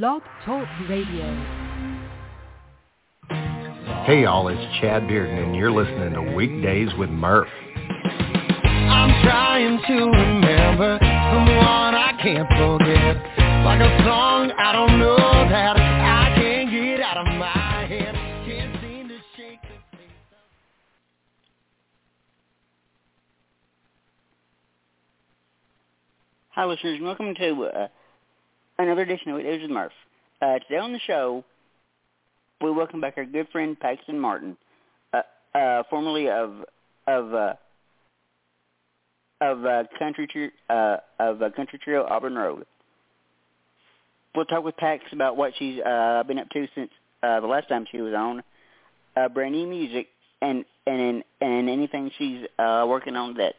Blog Talk Radio. Hey y'all, it's Chad Bearden and you're listening to Weekdays with Murph. I'm trying to remember someone I can't forget. Like a song I don't know that I can't get out of my head. Can't seem to shake the taste of... Hi, listeners. Welcome to uh, another edition of Weekdays with Murph. Uh, today on the show, we welcome back our good friend Paxton Martin, uh, uh, formerly of of uh, of uh, country Tr- uh, of uh, country trio Auburn Road. We'll talk with Pax about what she's uh, been up to since uh, the last time she was on, uh, brand new music, and and and anything she's uh, working on that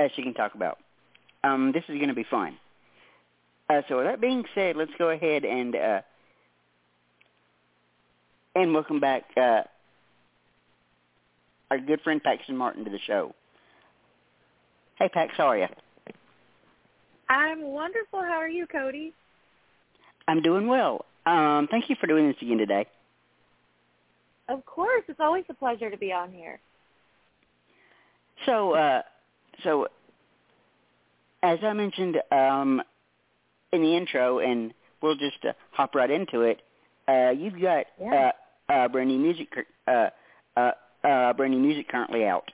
uh, she can talk about. Um, this is going to be fun. Uh, so with that being said, let's go ahead and uh, and welcome back uh, our good friend Paxton Martin to the show. Hey Pax, how are you? I'm wonderful. How are you, Cody? I'm doing well. Um, thank you for doing this again today. Of course. It's always a pleasure to be on here. So, uh, so as I mentioned um, in the intro, and we'll just uh, hop right into it. Uh, you've got Yeah. uh, uh, brand new music, uh, uh, uh, brand new music currently out.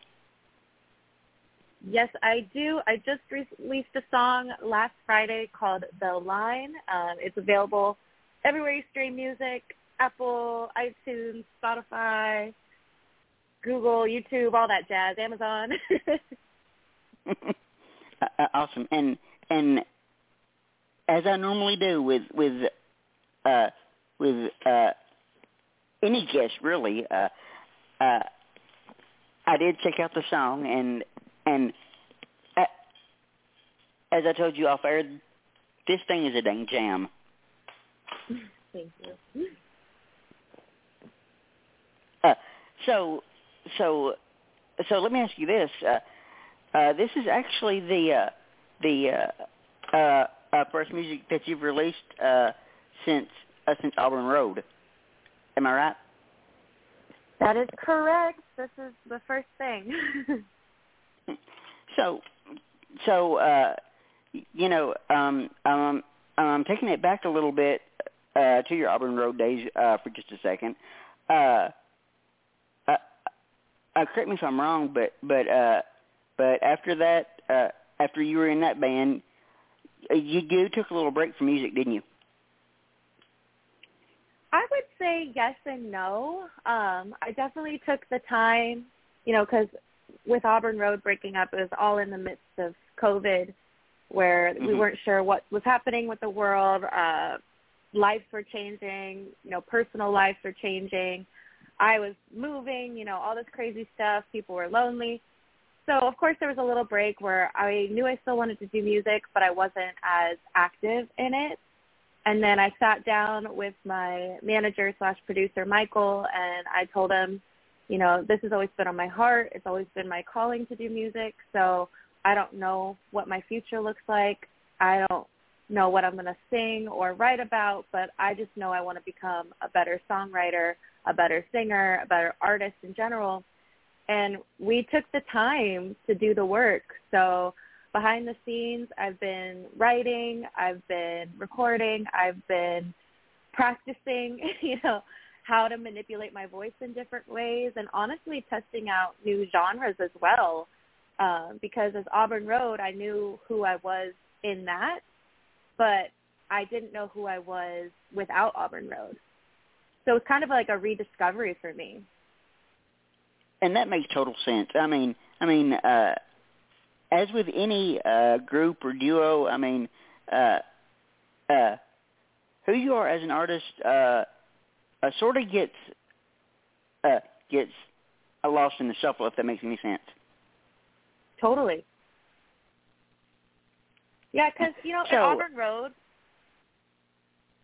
Yes, I do. I just released a song last Friday called The Line. Um, it's available everywhere you stream music, Apple, iTunes, Spotify, Google, YouTube, all that jazz, Amazon. Uh, uh, awesome. And and as I normally do with with uh, with uh, any guest, really, uh, uh, I did check out the song, and and uh, as I told you off air, this thing is a dang jam. Thank you. Uh, so so so let me ask you this. Uh, uh, this is actually the uh, the uh, uh, uh, first music that you've released uh, since uh, since Auburn Road. Am I right? That is correct. This is the first thing. So so uh, you know um, um, um, taking it back a little bit uh, to your Auburn Road days uh, for just a second. Uh, uh, uh, correct me if I'm wrong, but but uh, but after that, uh, after you were in that band, you, you took a little break from music, didn't you? I would say yes and no. Um, I definitely took the time, you know, because with Auburn Road breaking up, it was all in the midst of COVID, where we Mhm. weren't sure what was happening with the world. Uh, lives were changing, you know, personal lives were changing. I was moving, you know, all this crazy stuff. People were lonely. So of course there was a little break where I knew I still wanted to do music, but I wasn't as active in it. And then I sat down with my manager slash producer, Michael, and I told him, you know, this has always been on my heart. It's always been my calling to do music. So I don't know what my future looks like. I don't know what I'm going to sing or write about, but I just know I want to become a better songwriter, a better singer, a better artist in general. And we took the time to do the work. So behind the scenes, I've been writing, I've been recording, I've been practicing, you know, how to manipulate my voice in different ways and honestly testing out new genres as well. Um, because as Auburn Road, I knew who I was in that, but I didn't know who I was without Auburn Road. So it's kind of like a rediscovery for me. And that makes total sense. I mean, I mean, uh, as with any uh, group or duo, I mean, uh, uh, who you are as an artist uh, uh, sort of gets uh, gets uh, lost in the shuffle, if that makes any sense. Totally. Yeah, because you know, So- at Auburn Road,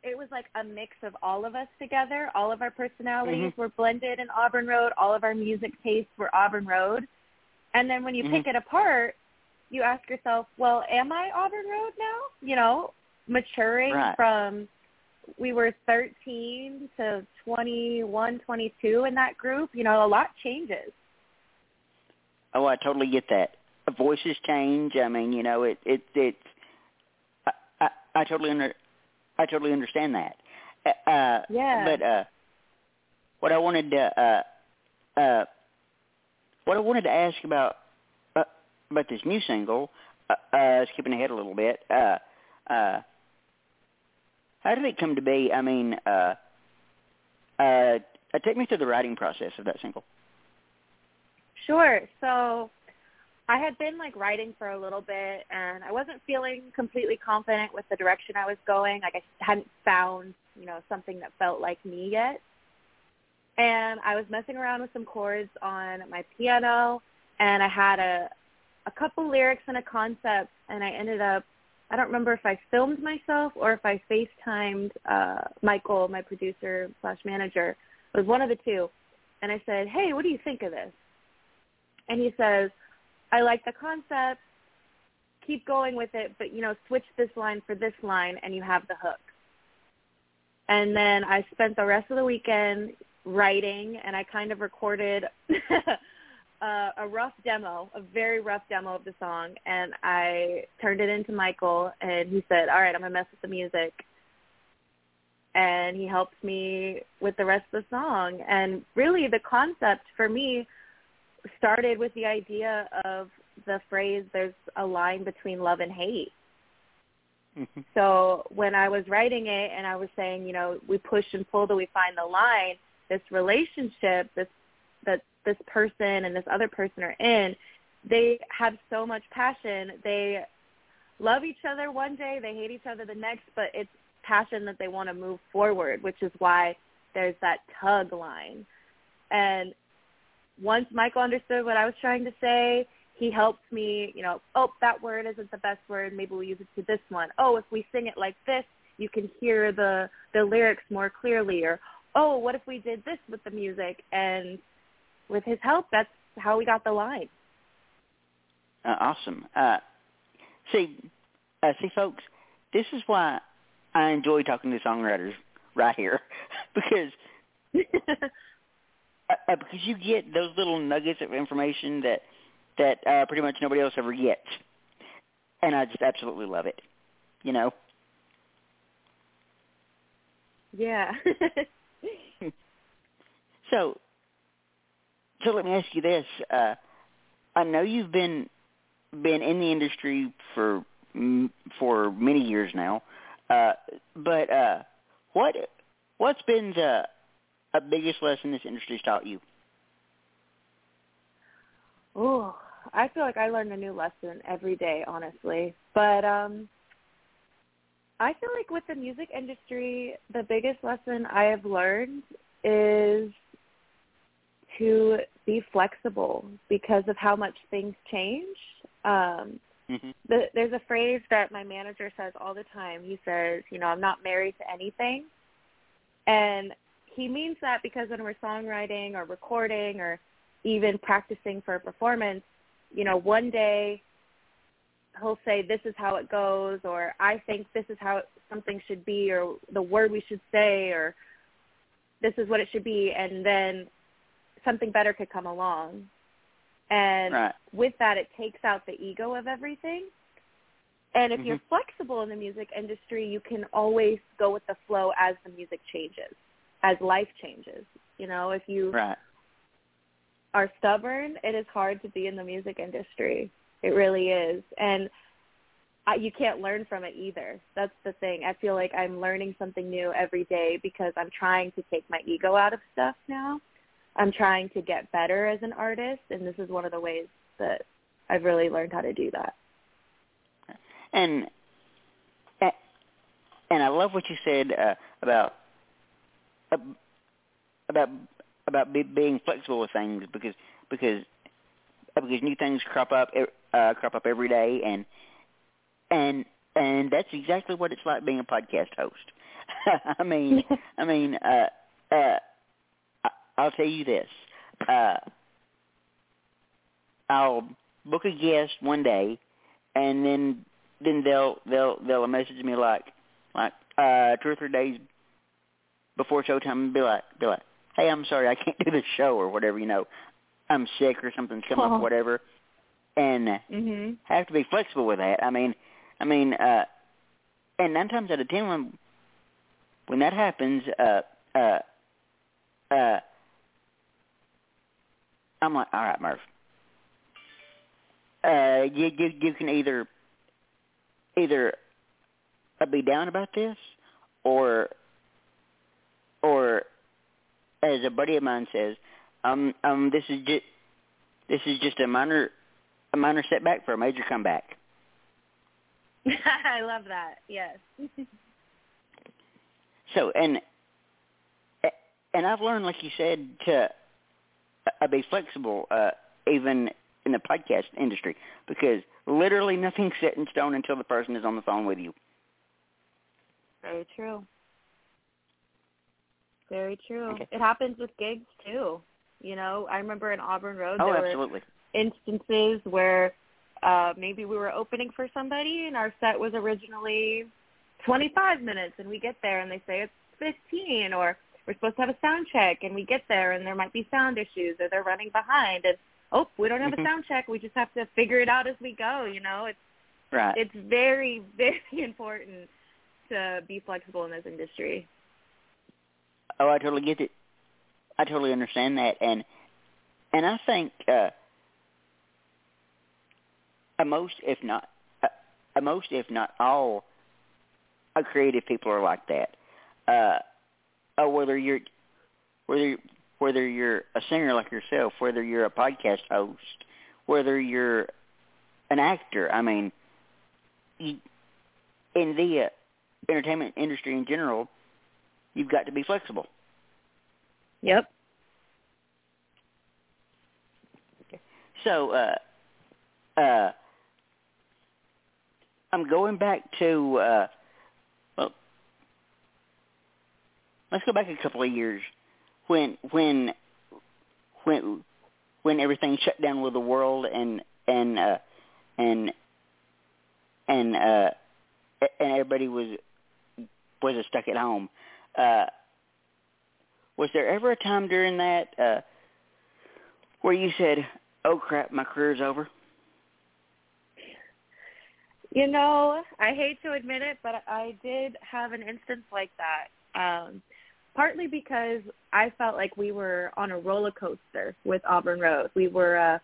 it was like a mix of all of us together. All of our personalities Mhm. were blended in Auburn Road. All of our music tastes were Auburn Road. And then when you Mhm. pick it apart, you ask yourself, well, am I Auburn Road now? You know, maturing Right. from we were 13 to 21, 22 in that group. You know, a lot changes. Oh, I totally get that. Voices change. I mean, you know, it it it's. I I, I totally under, I totally understand that. Uh, yeah. But uh, what I wanted to uh, uh, what I wanted to ask about uh, about this new single, uh, uh, skipping ahead a little bit. Uh, uh, how did it come to be? I mean, uh, uh, take me through the writing process of that single. Sure. So I had been like writing for a little bit and I wasn't feeling completely confident with the direction I was going. Like I hadn't found, you know, something that felt like me yet. And I was messing around with some chords on my piano and I had a a couple lyrics and a concept and I ended up I don't remember if I filmed myself or if I FaceTimed uh Michael, my producer slash manager. It was one of the two. And I said, Hey, what do you think of this? And he says, I like the concept. Keep going with it, but you know, switch this line for this line, and you have the hook. And then I spent the rest of the weekend writing, and I kind of recorded uh, a rough demo, a very rough demo of the song, and I turned it into Michael, and he said, "All right, I'm gonna mess with the music." And he helped me with the rest of the song. And really, the concept for me started with the idea of the phrase there's a line between love and hate. Mm-hmm. So when I was writing it and I was saying, you know, we push and pull till we find the line, this relationship, this that this person and this other person are in, they have so much passion. They love each other one day, they hate each other the next, but it's passion that they want to move forward, which is why there's that tug line. And once Michael understood what I was trying to say, he helped me, you know, oh, that word isn't the best word. Maybe we'll use it to this one. Oh, if we sing it like this, you can hear the the lyrics more clearly. Or, oh, what if we did this with the music? And with his help, that's how we got the line. Uh, awesome. Uh, see, uh, see, folks, this is why I enjoy talking to songwriters right here because uh, uh, because you get those little nuggets of information that that uh, pretty much nobody else ever gets, and I just absolutely love it. You know. Yeah. so, so let me ask you this: uh, I know you've been been in the industry for for many years now, uh, but uh, what what's been the biggest lesson this industry's taught you? Oh, I feel like I learn a new lesson every day, honestly. But um I feel like with the music industry, the biggest lesson I have learned is to be flexible because of how much things change. Um mm-hmm. the, there's a phrase that my manager says all the time. He says, you know, I'm not married to anything. And he means that because when we're songwriting or recording or even practicing for a performance, you know, one day he'll say this is how it goes or I think this is how something should be or the word we should say or this is what it should be and then something better could come along. And right. with that it takes out the ego of everything. And if mm-hmm. you're flexible in the music industry, you can always go with the flow as the music changes as life changes. You know, if you right. are stubborn, it is hard to be in the music industry. It really is. And I, you can't learn from it either. That's the thing. I feel like I'm learning something new every day because I'm trying to take my ego out of stuff now. I'm trying to get better as an artist, and this is one of the ways that I've really learned how to do that. And and I love what you said uh, about about about be, being flexible with things because because because new things crop up uh, crop up every day and and and that's exactly what it's like being a podcast host. I mean, I mean, uh, uh, I'll tell you this: uh, I'll book a guest one day, and then then they'll they'll they'll message me like like uh, two or three days before showtime and be like, be like, hey, I'm sorry, I can't do the show or whatever, you know, I'm sick or something's come Oh. up, whatever, and Mhm. have to be flexible with that. I mean, I mean, uh, and nine times out of ten, when when that happens, uh, uh, uh, I'm like, all right, Murph. Uh, you you you can either either uh, be down about this, or or as a buddy of mine says, um um this is just this is just a minor a minor setback for a major comeback. I love that. Yes. So and and I've learned, like you said, to uh, be flexible, uh, even in the podcast industry, because literally nothing's set in stone until the person is on the phone with you. Very true. Very true. Okay. It happens with gigs too. You know, I remember in Auburn Road Oh, there were instances where uh maybe we were opening for somebody and our set was originally 25 minutes and we get there and they say it's 15 or we're supposed to have a sound check and we get there and there might be sound issues or they're running behind and oh we don't have a sound check we just have to figure it out as we go you know it's Right. it's very very important to be flexible in this industry Oh, I totally get it. I totally understand that, and and I think uh, most, if not uh, most, if not all, uh, creative people are like that. Uh, uh, whether you're whether whether you're a singer like yourself, whether you're a podcast host, whether you're an actor. I mean, you, in the uh, entertainment industry in general, you've got to be flexible. yep So, uh, uh, I'm going back to, uh, well, let's go back a couple of years when, when, when, when everything shut down with the world and, and, uh, and, and, uh, and everybody was, was stuck at home. Uh, was there ever a time during that, uh, where you said, oh crap, my career's over? You know, I hate to admit it, but I did have an instance like that. Um, partly because I felt like we were on a roller coaster with Auburn Road. We were uh,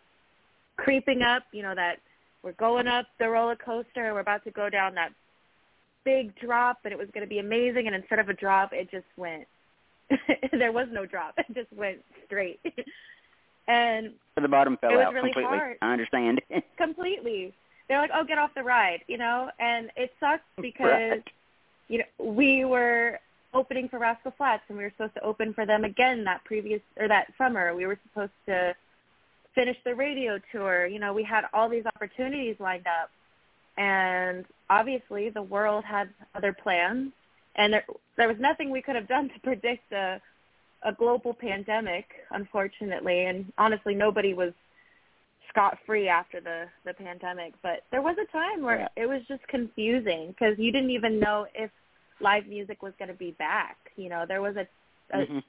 creeping up, you know, that we're going up the roller coaster. We're about to go down that big drop, and it was going to be amazing. And instead of a drop, it just went. there was no drop. It just went straight. and The bottom fell out really completely. hard. I understand. completely. They're like, "Oh, get off the ride," you know, and it sucks because Right. you know we were opening for Rascal Flatts and we were supposed to open for them again that previous or that summer. We were supposed to finish the radio tour. You know, we had all these opportunities lined up, and obviously the world had other plans, and there there was nothing we could have done to predict a a global pandemic, unfortunately, and honestly, nobody was scot free after the the pandemic. But there was a time where it was just confusing because you didn't even know if live music was going to be back. You know, there was a, a Mhm.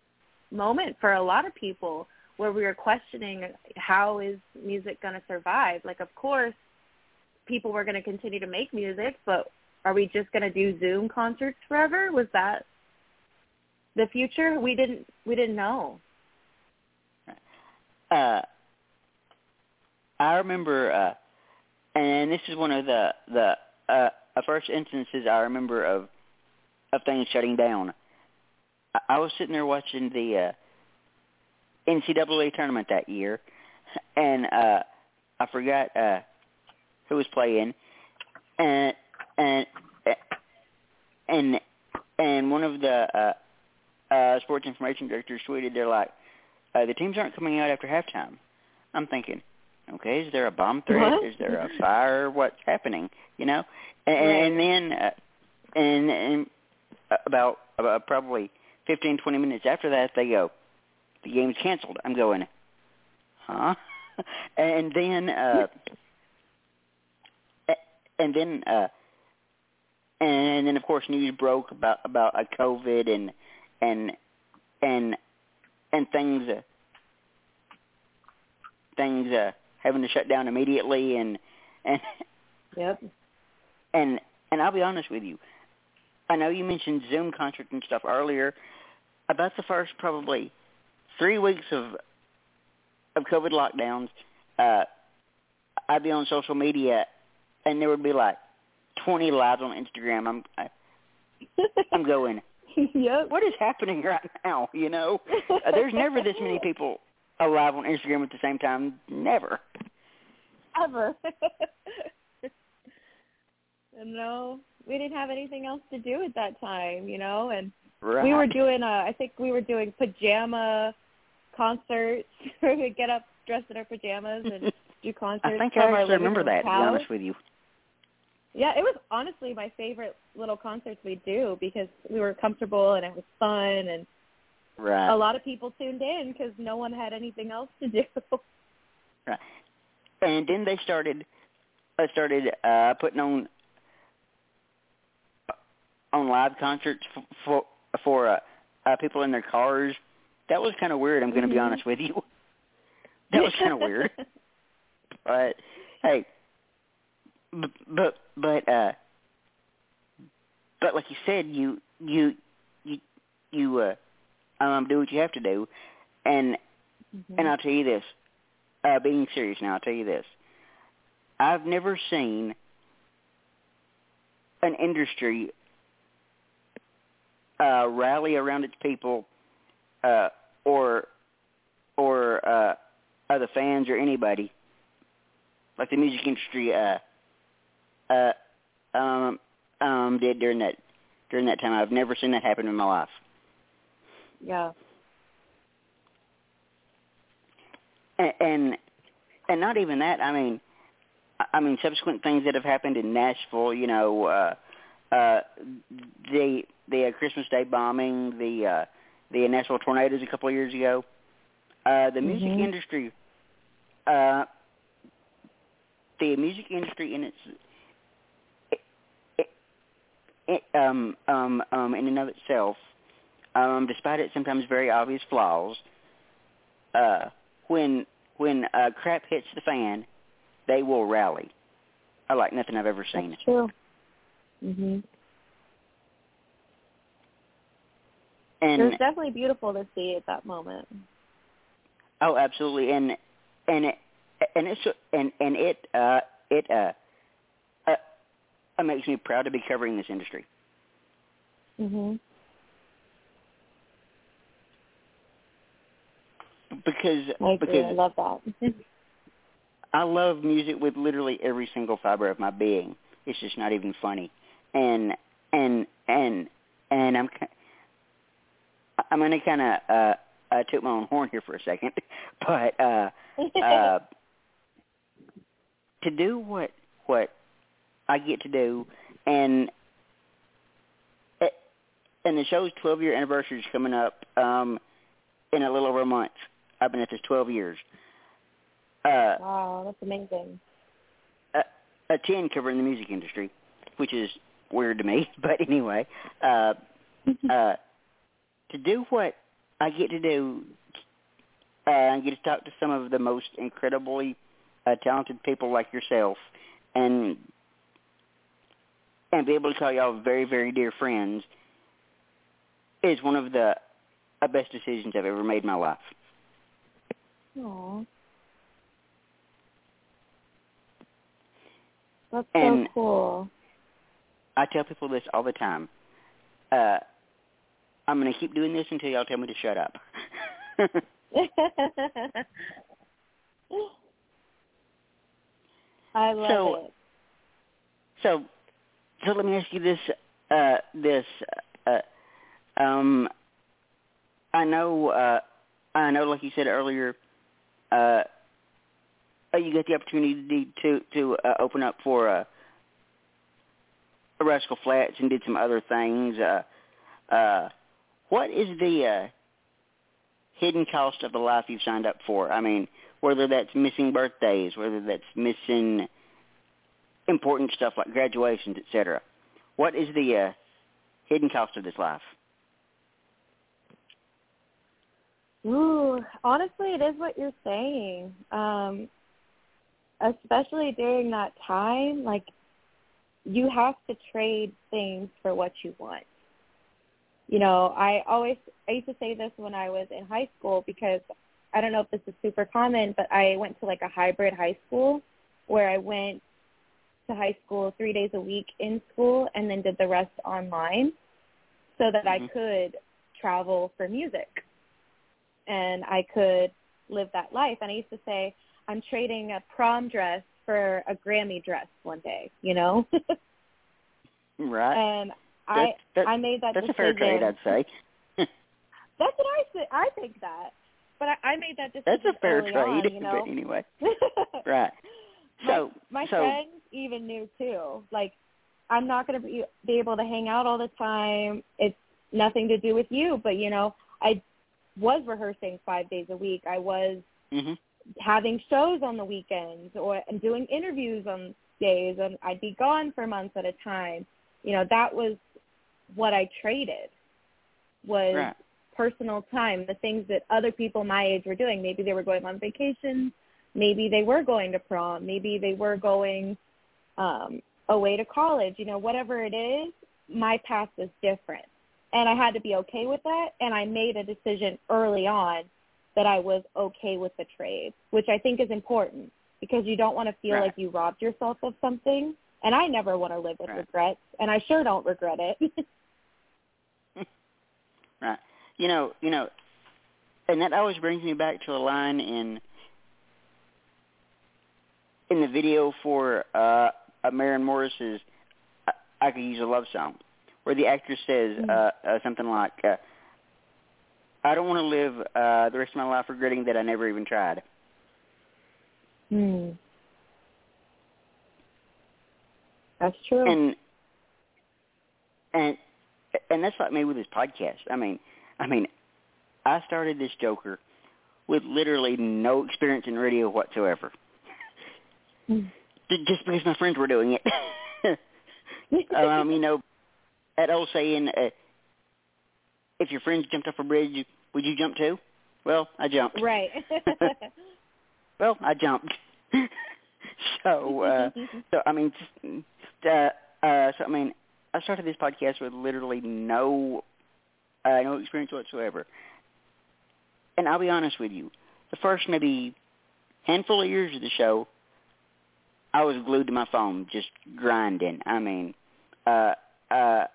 moment for a lot of people where we were questioning how is music going to survive. Like, of course, people were going to continue to make music, but are we just going to do Zoom concerts forever? Was that the future? We didn't we didn't know. Uh, I remember, uh, and this is one of the the uh, uh, first instances I remember of of things shutting down. I, I was sitting there watching the uh, NCAA tournament that year, and uh, I forgot uh, who was playing, and and and and one of the uh, uh, sports information directors tweeted, "They're like, uh, the teams aren't coming out after halftime." I'm thinking, okay, is there a bomb threat? What? Is there a fire? What's happening? You know, and, Right. and then uh, and and about about probably fifteen twenty minutes after that, they go, the game's canceled. I'm going, huh? and then uh, and then uh, and then of course news broke about about uh, COVID and and and and things uh, things uh, having to shut down immediately and and Yep. and and I'll be honest with you. I know you mentioned Zoom concerts and stuff earlier. About the first probably three weeks of of COVID lockdowns, uh, I'd be on social media, and there would be like twenty lives on Instagram. I'm I, I'm going. yep. What is happening right now? You know, uh, there's never this many people alive on Instagram at the same time. Never. ever. no, we didn't have anything else to do at that time, you know, and Right. we were doing uh I think we were doing pajama concerts. we would get up dressed in our pajamas and do concerts. I think I actually remember that. To be honest with you. Yeah, it was honestly my favorite little concerts we do because we were comfortable and it was fun and Right. a lot of people tuned in because no one had anything else to do. Right. And then they started uh, started uh putting on on live concerts f- for for uh, uh people in their cars. That was kind of weird, I'm going to be Mhm. honest with you. That was kind of weird. But hey, but but but uh but like you said, you you you you uh um do what you have to do and Mhm. and I'll tell you this, uh, being serious now, I'll tell you this. I've never seen an industry uh, rally around its people uh, or or uh, other fans or anybody like the music industry uh, uh, um, um, did during that during that time. I've never seen that happen in my life. yeah. and and, and not even that. I mean, I- mean subsequent things that have happened in Nashville. You know, uh, uh, the the uh, Christmas Day bombing, the uh, the Nashville tornadoes a couple of years ago. Uh, the music Mhm. industry, uh, the music industry in its it, it, it, um, um, um, in and of itself, um, despite its sometimes very obvious flaws, uh, when when uh, crap hits the fan, they will rally. I like nothing I've ever seen. That's true. Mhm. It And was definitely beautiful to see at that moment. oh, absolutely. And and it, and it's and and it uh it uh it makes me proud to be covering this industry. Mhm. Because I because I love that. I love music with literally every single fiber of my being. It's just not even funny. And and and and I'm I'm gonna kind of uh, uh toot my own horn here for a second, but uh uh to do what what I get to do and it, and the show's 12 year anniversary is coming up um in a little over a month. I've been at this 12 years. Uh wow, that's amazing. a, a 10 covering the music industry, which is weird to me, but anyway, uh uh to do what I get to do uh, and get to talk to some of the most incredibly uh, talented people like yourself and and be able to tell y'all very, very dear friends is one of the uh, best decisions I've ever made in my life. Aw. That's And- so cool. I tell people this all the time. Uh, I'm going to keep doing this until y'all tell me to shut up. I love So- it. so, so let me ask you this. Uh, this. Uh, um, I know. Uh, I know, like you said earlier. Uh, uh, you got the opportunity to to uh, open up for uh, Rascal Flatts and did some other things. Uh, uh, what is the uh, hidden cost of the life you've signed up for? I mean, whether that's missing birthdays, whether that's missing important stuff like graduations, etc. What is the uh, hidden cost of this life? Ooh, honestly, it is what you're saying. Um, especially during that time, like you have to trade things for what you want. You know, I always I used to say this when I was in high school because I don't know if this is super common, but I went to like a hybrid high school where I went to high school three days a week in school and then did the rest online so that Mhm. I could travel for music and I could live that life. And I used to say, I'm trading a prom dress for a Grammy dress one day, you know? Right. and I that- I made that that's a decision. fair trade, I'd say. That's what I say. I think that. But I, I made that decision That's a fair trade, on, you know? but anyway. Right. So, my, my so friends even knew too. Like, I'm not going to be, be able to hang out all the time. It's nothing to do with you, but you know, I was rehearsing five days a week. I was mhm. having shows on the weekends or and doing interviews on days, and I'd be gone for months at a time. You know, that was what I traded was Right. personal time, the things that other people my age were doing. Maybe they were going on vacation, maybe they were going to prom, maybe they were going um away to college, you know, whatever it is, my path was different. And I had to be okay with that and I made a decision early on that I was okay with the trade, which I think is important because you don't want to feel Right. like you robbed yourself of something. And I never want to live with Right. regrets, and I sure don't regret it. Right. You know, you know, and that always brings me back to a line in in the video for uh, uh Maren Morris's I, "I Could Use a Love Song," where the actress says Mm. uh, uh, something like, uh, "I don't want to live uh, the rest of my life regretting that I never even tried." hmm. That's true. and and and that's like me with this podcast. I mean, I mean, I started this Joker with literally no experience in radio whatsoever, Mm. Just because my friends were doing it. um, you know, that old saying, uh, "If your friends jumped off a bridge, would you jump too?" Well, I jumped. right. Well, I jumped. so, uh, so I mean, uh, uh, so I mean, I started this podcast with literally no, uh, no experience whatsoever. And I'll be honest with you, the first maybe handful of years of the show, I was glued to my phone, just grinding. I mean, uh, uh,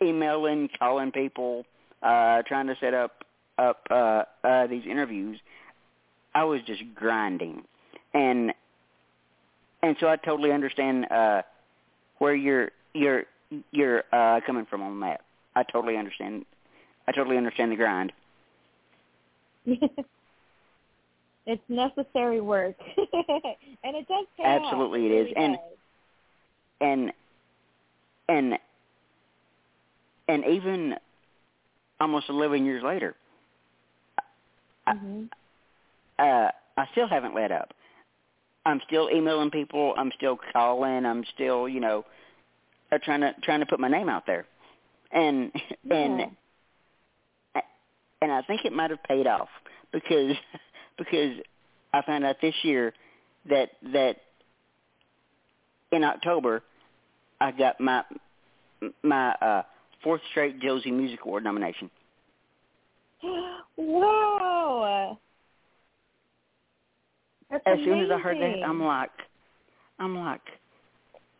emailing, calling people, uh, trying to set up up uh, uh, these interviews. I was just grinding, and and so I totally understand uh, where you're you're you're uh, coming from on that. I totally understand. I totally understand the grind. it's necessary work, and it does pay off. Absolutely it really is. And- does. and and and even almost 11 years later, Mhm. uh, I still haven't let up. I'm still emailing people. I'm still calling. I'm still, you know, uh, trying to trying to put my name out there, and Yeah. and and I think it might have paid off because because I found out this year that that in October I got my my uh fourth straight Josie Music Award nomination. wow. That's As soon as I heard that. I'm like, I'm like,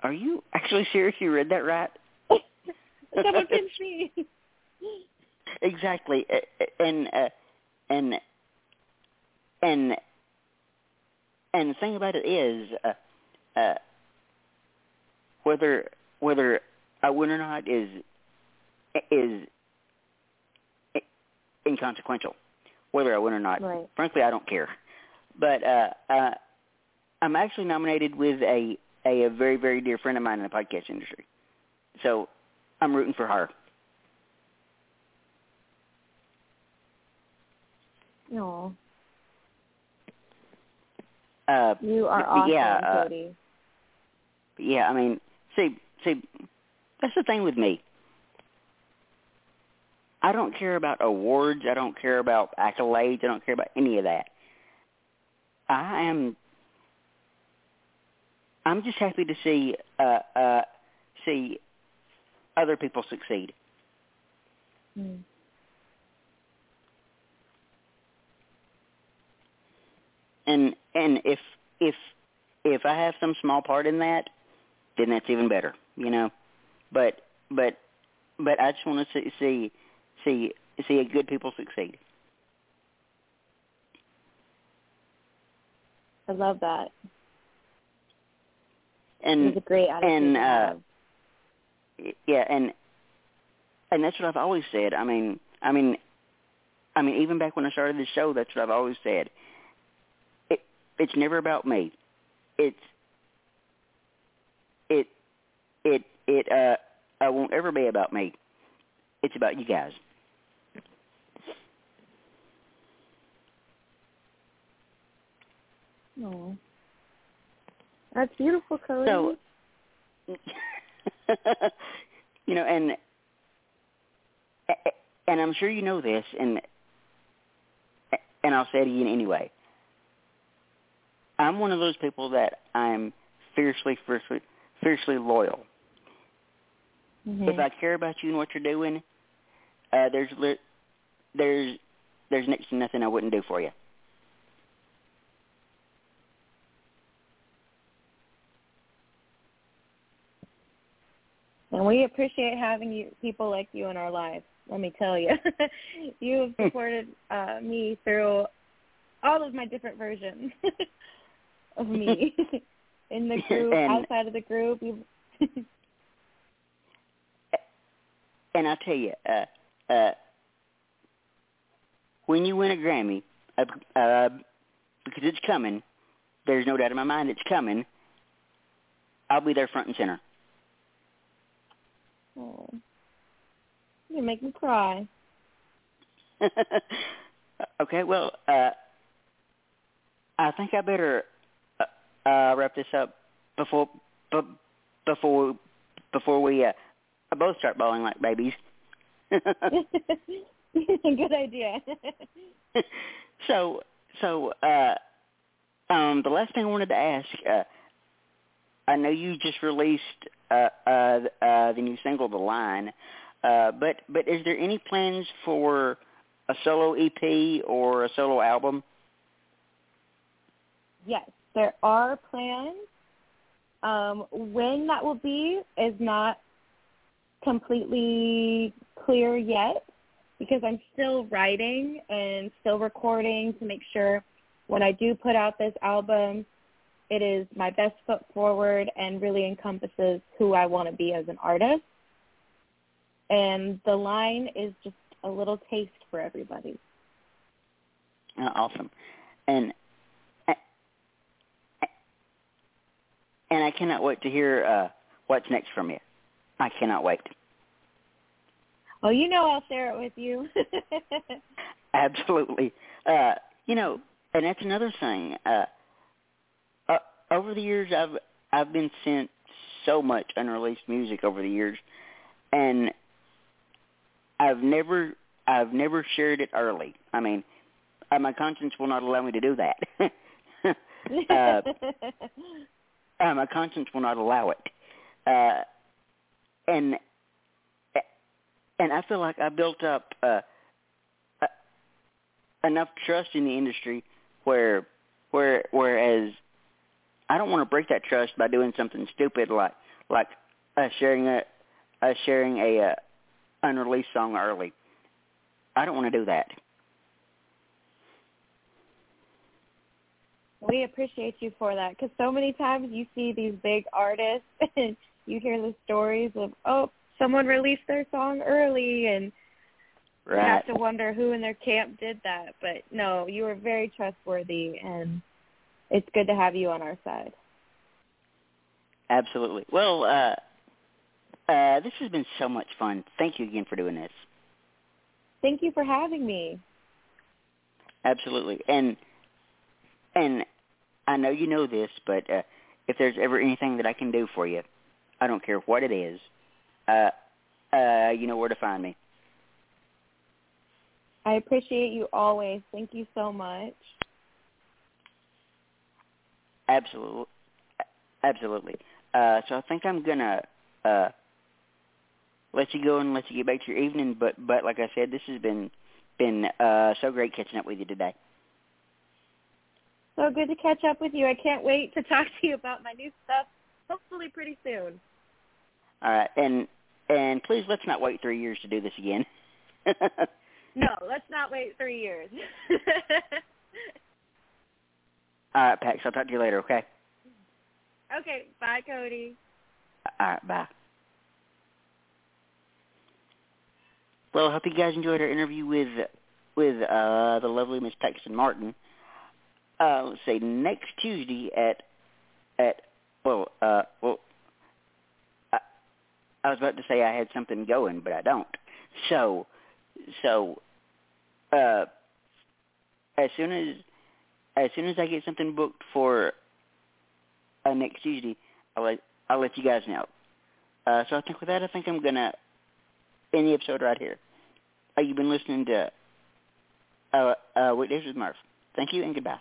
are you actually serious? You read that right? Someone pinch me. exactly, and uh, and and and the thing about it is, uh, uh, whether whether I win or not is is inconsequential. Whether I win or not, Right. frankly, I don't care. But uh, uh, I'm actually nominated with a, a a very very dear friend of mine in the podcast industry, so I'm rooting for her. No, Uh, you are awesome, yeah, uh, Cody. But yeah, I mean, see, see, that's the thing with me. I don't care about awards. I don't care about accolades. I don't care about any of that. I am. I'm just happy to see uh, uh, see other people succeed. Mm. And and if if if I have some small part in that, then that's even better, you know. But but but I just want to see see see see good people succeed. I love that. And it's a great attitude and uh, yeah, and and that's what I've always said. I mean, I mean, I mean, even back when I started the show, that's what I've always said. It it's never about me. It's it it it uh I won't ever be about me. It's about you guys. Oh. That's beautiful, Cody. So, you know, and and I'm sure you know this, and and I'll say it again anyway. I'm one of those people that I'm fiercely, fiercely, fiercely loyal. Mhm. If I care about you and what you're doing, uh, there's li- there's there's next to nothing I wouldn't do for you. And we appreciate having you people like you in our lives. Let me tell you, you have supported uh, me through all of my different versions of me in the group, And- outside of the group. And I'll tell you, uh, uh, when you win a Grammy, uh, uh, because it's coming, there's no doubt in my mind it's coming. I'll be there front and center. oh, you make me cry. okay, well, uh, I think I better uh, wrap this up before b- before before we uh, both start bawling like babies. Good idea. so so uh, um, the last thing I wanted to ask, uh, I know you just released uh, uh, uh, the new single, "The Line," uh, but but is there any plans for a solo EP or a solo album? yes, there are plans. Um, when that will be is not completely clear yet because I'm still writing and still recording to make sure when I do put out this album, it is my best foot forward and really encompasses who I want to be as an artist. And the line is just a little taste for everybody. Uh, awesome, and and I cannot wait to hear uh, what's next from you. I cannot wait. Well, you know I'll share it with you. Absolutely. Uh, you know, and that's another thing. Uh, uh, over the years, I've I've been sent so much unreleased music over the years, and I've never I've never shared it early. I mean, uh, my conscience will not allow me to do that. uh, uh, my conscience will not allow it. Uh, and and I feel like I built up uh, uh, enough trust in the industry where where whereas I don't want to break that trust by doing something stupid like like uh, sharing a uh, sharing a uh, unreleased song early. I don't want to do that. We appreciate you for that because so many times you see these big artists and you hear the stories of oh someone released their song early and you have to wonder who in their camp did that but no you are very trustworthy and it's good to have you on our side Absolutely. Well, uh, uh, this has been so much fun. Thank you again for doing this. thank you for having me Absolutely. And and I know you know this, but uh, if there's ever anything that I can do for you, I don't care what it is. Uh, uh, you know where to find me. I appreciate you always. Thank you so much. Absolutely, absolutely. Uh, so I think I'm gonna uh, let you go and let you get back to your evening. But but like I said, this has been been uh, so great catching up with you today. So good to catch up with you. I can't wait to talk to you about my new stuff. Hopefully, pretty soon. All right, and and please let's not wait three years to do this again. no, let's not wait three years. All right, Pax. I'll talk to you later. Okay. Okay. Bye, Cody. All right. Bye. Well, I hope you guys enjoyed our interview with with uh, the lovely Miss Paxton Martin. Uh, say next Tuesday at at well uh well I, I was about to say I had something going, but I don't. So so uh as soon as as soon as I get something booked for uh, next Tuesday, I'll let I'll let you guys know. Uh, so I think with that, I think I'm gonna end the episode right here. Uh, you've been listening to uh, uh, Weekdays with Murph. Thank you and goodbye.